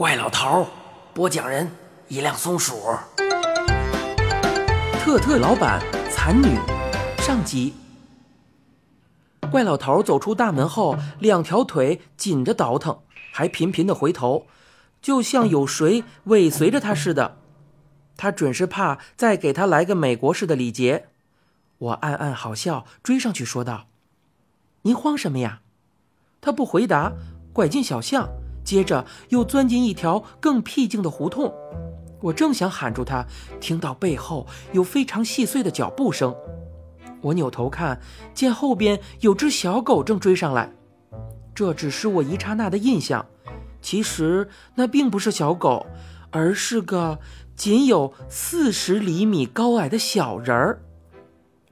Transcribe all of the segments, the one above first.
怪老头儿，播讲人一辆松鼠。特特老板残女上集。怪老头走出大门后，两条腿紧着倒腾，还频频的回头，就像有谁尾随着他似的。他准是怕再给他来个美国式的礼节。我暗暗好笑，追上去说道：“您慌什么呀？”他不回答，拐进小巷，接着又钻进一条更僻静的胡同。我正想喊住他，听到背后有非常细碎的脚步声。我扭头看，见后边有只小狗正追上来。这只是我一刹那的印象，其实那并不是小狗，而是个仅有四十厘米高矮的小人儿。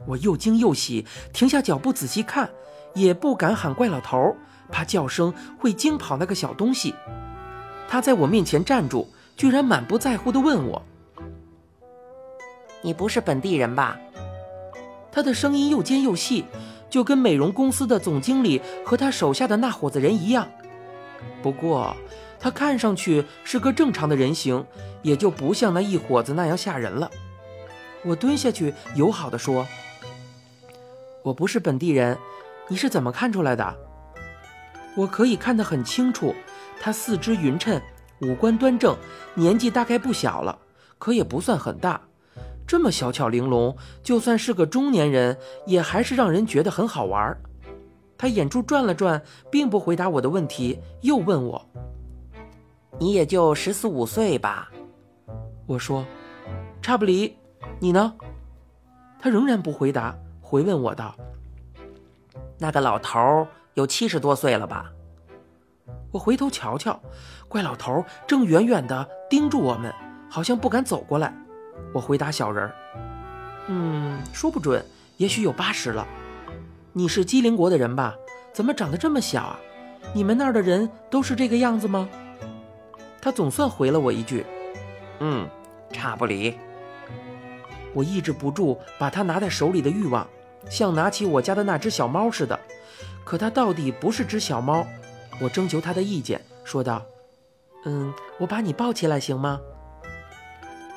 我又惊又喜，停下脚步仔细看，也不敢喊怪老头儿，怕叫声会惊跑那个小东西。他在我面前站住，居然满不在乎地问我：“你不是本地人吧？”他的声音又尖又细，就跟美容公司的总经理和他手下的那伙子人一样。不过，他看上去是个正常的人形，也就不像那一伙子那样吓人了。我蹲下去，友好地说：“我不是本地人，你是怎么看出来的？”我可以看得很清楚，他四肢匀称，五官端正，年纪大概不小了，可也不算很大。这么小巧玲珑，就算是个中年人，也还是让人觉得很好玩。他眼珠转了转，并不回答我的问题，又问我：“你也就十四五岁吧？”我说：“差不离。”你呢？他仍然不回答，回问我道：“那个老头有七十多岁了吧？”我回头瞧瞧，怪老头正远远地盯住我们，好像不敢走过来。我回答小人儿：“嗯，说不准，也许有八十了。你是机灵国的人吧？怎么长得这么小啊？你们那儿的人都是这个样子吗？”他总算回了我一句：“嗯，差不离。”我抑制不住把他拿在手里的欲望，像拿起我家的那只小猫似的。可它到底不是只小猫。我征求他的意见，说道：“嗯，我把你抱起来行吗？”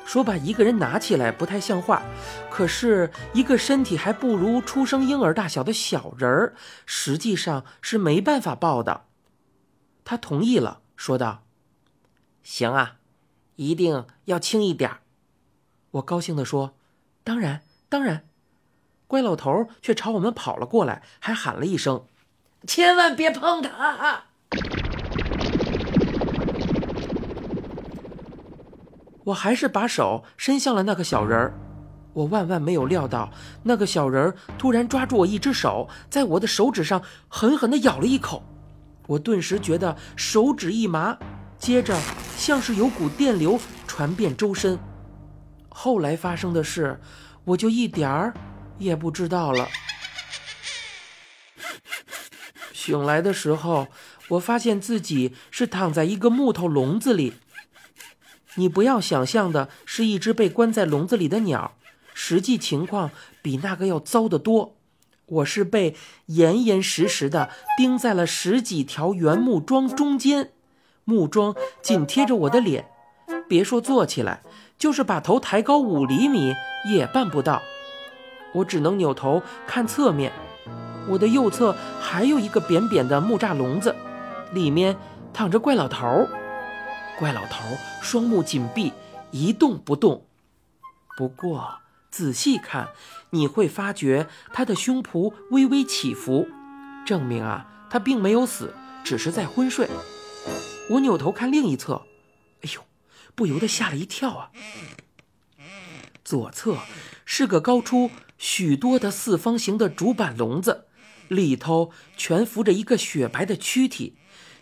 说把一个人拿起来不太像话，可是一个身体还不如出生婴儿大小的小人儿，实际上是没办法抱的。他同意了，说道：“行啊，一定要轻一点。”我高兴地说。当然，当然，怪老头却朝我们跑了过来，还喊了一声：“千万别碰他！”我还是把手伸向了那个小人儿。我万万没有料到，那个小人儿突然抓住我一只手，在我的手指上狠狠地咬了一口。我顿时觉得手指一麻，接着像是有股电流传遍周身。后来发生的事，我就一点儿也不知道了。醒来的时候，我发现自己是躺在一个木头笼子里。你不要想象的是一只被关在笼子里的鸟，实际情况比那个要糟得多。我是被严严实实的钉在了十几条原木桩中间，木桩紧贴着我的脸，别说坐起来。就是把头抬高五厘米也办不到，我只能扭头看侧面。我的右侧还有一个扁扁的木栅笼子，里面躺着怪老头。怪老头双目紧闭，一动不动。不过仔细看，你会发觉他的胸脯微微起伏，证明啊，他并没有死，只是在昏睡。我扭头看另一侧，哎呦！不由得吓了一跳啊！左侧是个高出许多的四方形的竹板笼子，里头蜷伏着一个雪白的躯体，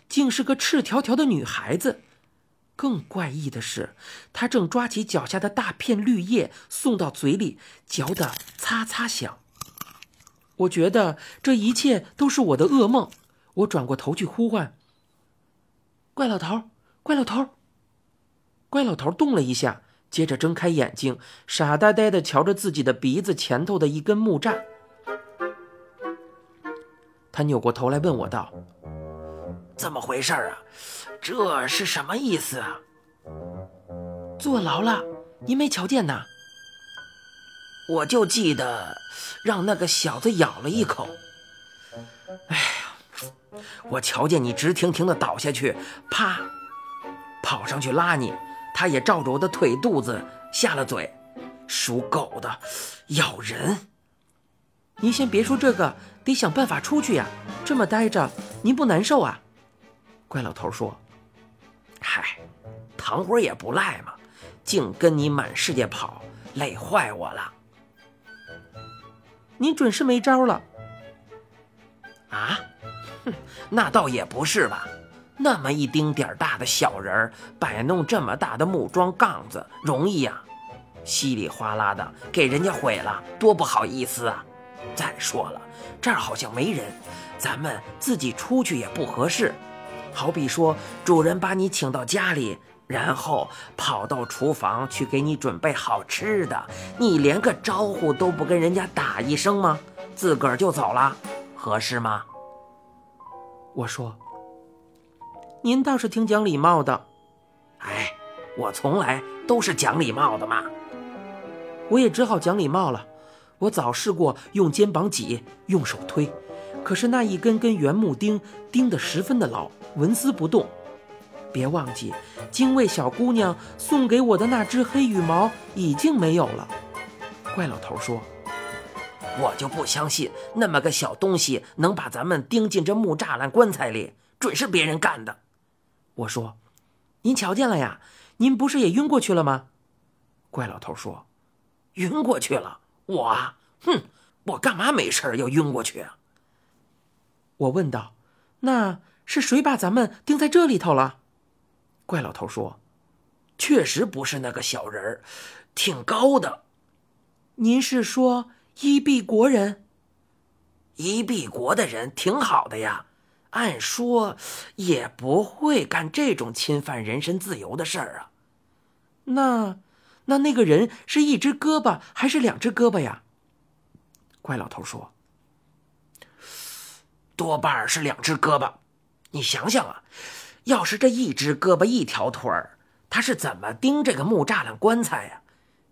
竟是个赤条条的女孩子。更怪异的是，她正抓起脚下的大片绿叶送到嘴里，嚼得擦擦响。我觉得这一切都是我的噩梦。我转过头去呼唤：“怪老头，怪老头！”怪老头动了一下，接着睁开眼睛，傻呆呆地瞧着自己的鼻子前头的一根木栅。他扭过头来问我道：“怎么回事啊？这是什么意思啊？坐牢了，您没瞧见呐？我就记得让那个小子咬了一口。哎呀，我瞧见你直挺挺的倒下去，啪，跑上去拉你，他也照着我的腿肚子下了嘴，属狗的，咬人。您先别说这个，得想办法出去呀。这么待着，您不难受啊？怪老头说：“嗨，躺会儿也不赖嘛，净跟你满世界跑，累坏我了。您准是没招了。”啊，哼，那倒也不是吧。那么一丁点儿大的小人儿，摆弄这么大的木桩杠子，容易呀？稀里哗啦的给人家毁了，多不好意思啊！再说了，这儿好像没人，咱们自己出去也不合适。好比说，主人把你请到家里，然后跑到厨房去给你准备好吃的，你连个招呼都不跟人家打一声吗？自个儿就走了，合适吗？我说：“您倒是挺讲礼貌的。”哎，我从来都是讲礼貌的嘛。我也只好讲礼貌了。我早试过用肩膀挤，用手推，可是那一根根圆木钉钉得十分的牢，纹丝不动。别忘记，精卫小姑娘送给我的那只黑羽毛已经没有了。怪老头说：“我就不相信那么个小东西能把咱们钉进这木栅栏棺材里，准是别人干的。”我说：“您瞧见了呀？您不是也晕过去了吗？”怪老头说：“晕过去了。”我，哼，我干嘛没事要晕过去啊？我问道：“那是谁把咱们钉在这里头了？”怪老头说：“确实不是那个小人儿，挺高的。您是说伊壁国人？伊壁国的人挺好的呀，按说也不会干这种侵犯人身自由的事儿啊。那……”那那个人是一只胳膊还是两只胳膊呀？怪老头说：“多半是两只胳膊。你想想啊，要是这一只胳膊一条腿儿，他是怎么钉这个木栅栏棺材呀？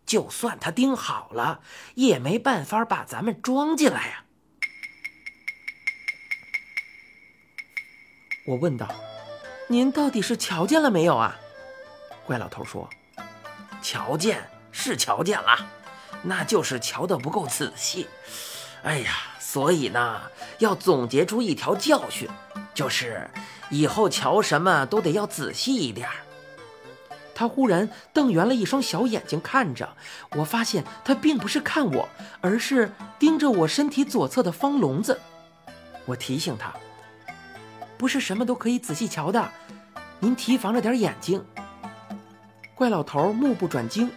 就算他钉好了，也没办法把咱们装进来呀。”我问道：“您到底是瞧见了没有啊？”怪老头说。瞧见是瞧见了，那就是瞧得不够仔细。哎呀，所以呢，要总结出一条教训，就是以后瞧什么都得要仔细一点。他忽然瞪圆了一双小眼睛看着我，发现他并不是看我，而是盯着我身体左侧的方笼子。我提醒他，不是什么都可以仔细瞧的，您提防着点眼睛。怪老头目不转睛，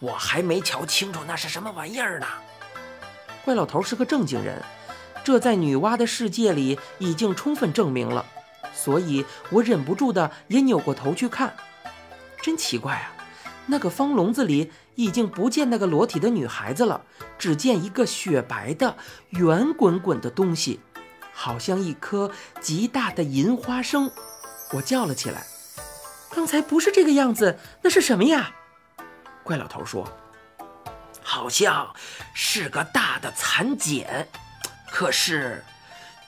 我还没瞧清楚那是什么玩意儿呢。怪老头是个正经人，这在女娲的世界里已经充分证明了，所以我忍不住的也扭过头去看。真奇怪啊，那个方笼子里已经不见那个裸体的女孩子了，只见一个雪白的、圆滚滚的东西，好像一颗极大的银花生。我叫了起来。刚才不是这个样子，那是什么呀？怪老头说：“好像是个大的蚕茧，可是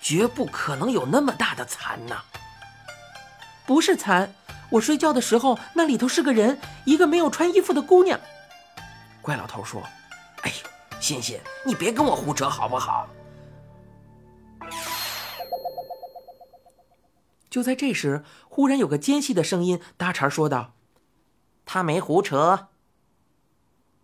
绝不可能有那么大的蚕呐。不是蚕，我睡觉的时候那里头是个人，一个没有穿衣服的姑娘。”怪老头说：“哎，欣欣，你别跟我胡扯好不好？”就在这时，忽然有个尖细的声音搭茬说道：“他没胡扯。”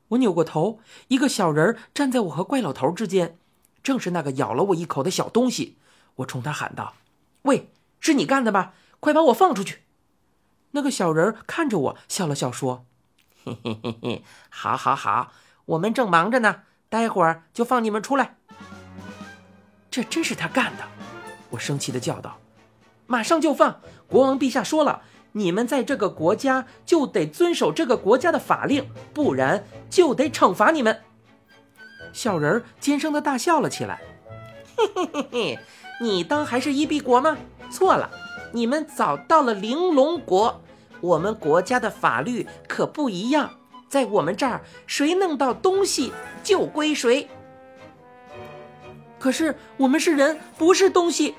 我扭过头，一个小人站在我和怪老头之间，正是那个咬了我一口的小东西。我冲他喊道：“喂，是你干的吧？快把我放出去！”那个小人看着我笑了笑说：“嘿嘿嘿嘿，好，好，好，我们正忙着呢，待会儿就放你们出来。”这真是他干的！我生气的叫道。马上就放！国王陛下说了，你们在这个国家就得遵守这个国家的法令，不然就得惩罚你们。小人儿尖声的大笑了起来，嘿嘿嘿嘿，你当还是伊壁国吗？错了，你们早到了玲珑国。我们国家的法律可不一样，在我们这儿，谁弄到东西就归谁。可是我们是人，不是东西。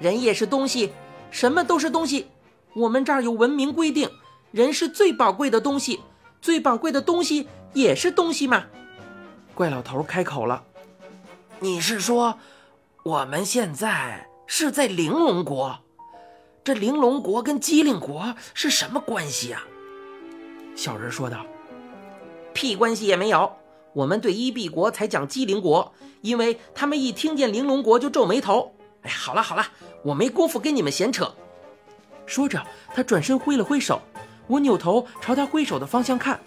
人也是东西，什么都是东西。我们这儿有文明规定，人是最宝贵的东西，最宝贵的东西也是东西嘛。怪老头开口了：“你是说，我们现在是在玲珑国？这玲珑国跟机灵国是什么关系啊？”小人说道：“屁关系也没有。我们对伊壁国才讲机灵国，因为他们一听见玲珑国就皱眉头。哎，好了好了，我没工夫跟你们闲扯。”说着，他转身挥了挥手。我扭头朝他挥手的方向看。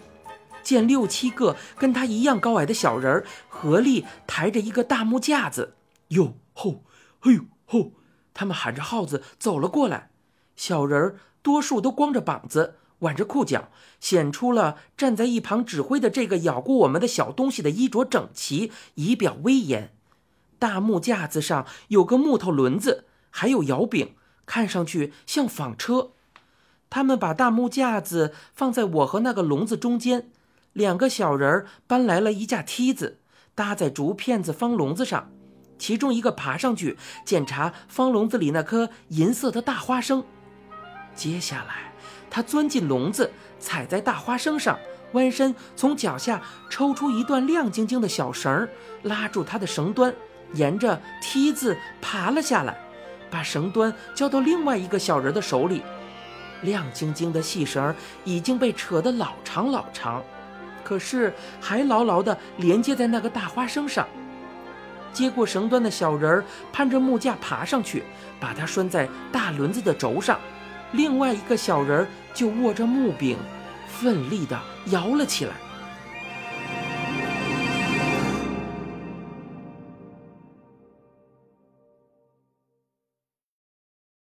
见六七个跟他一样高矮的小人儿合力抬着一个大木架子，哟吼，嘿呦吼，他们喊着号子走了过来。小人儿多数都光着膀子，挽着裤脚，显出了站在一旁指挥的这个咬过我们的小东西的衣着整齐，仪表威严。大木架子上有个木头轮子，还有摇柄，看上去像纺车。他们把大木架子放在我和那个笼子中间。两个小人儿搬来了一架梯子，搭在竹片子方笼子上，其中一个爬上去检查方笼子里那颗银色的大花生。接下来，他钻进笼子，踩在大花生上，弯身从脚下抽出一段亮晶晶的小绳，拉住它的绳端，沿着梯子爬了下来，把绳端交到另外一个小人的手里。亮晶晶的细绳已经被扯得老长老长。可是还牢牢地连接在那个大花生上。接过绳端的小人儿攀着木架爬上去，把它拴在大轮子的轴上。另外一个小人儿就握着木柄，奋力地摇了起来。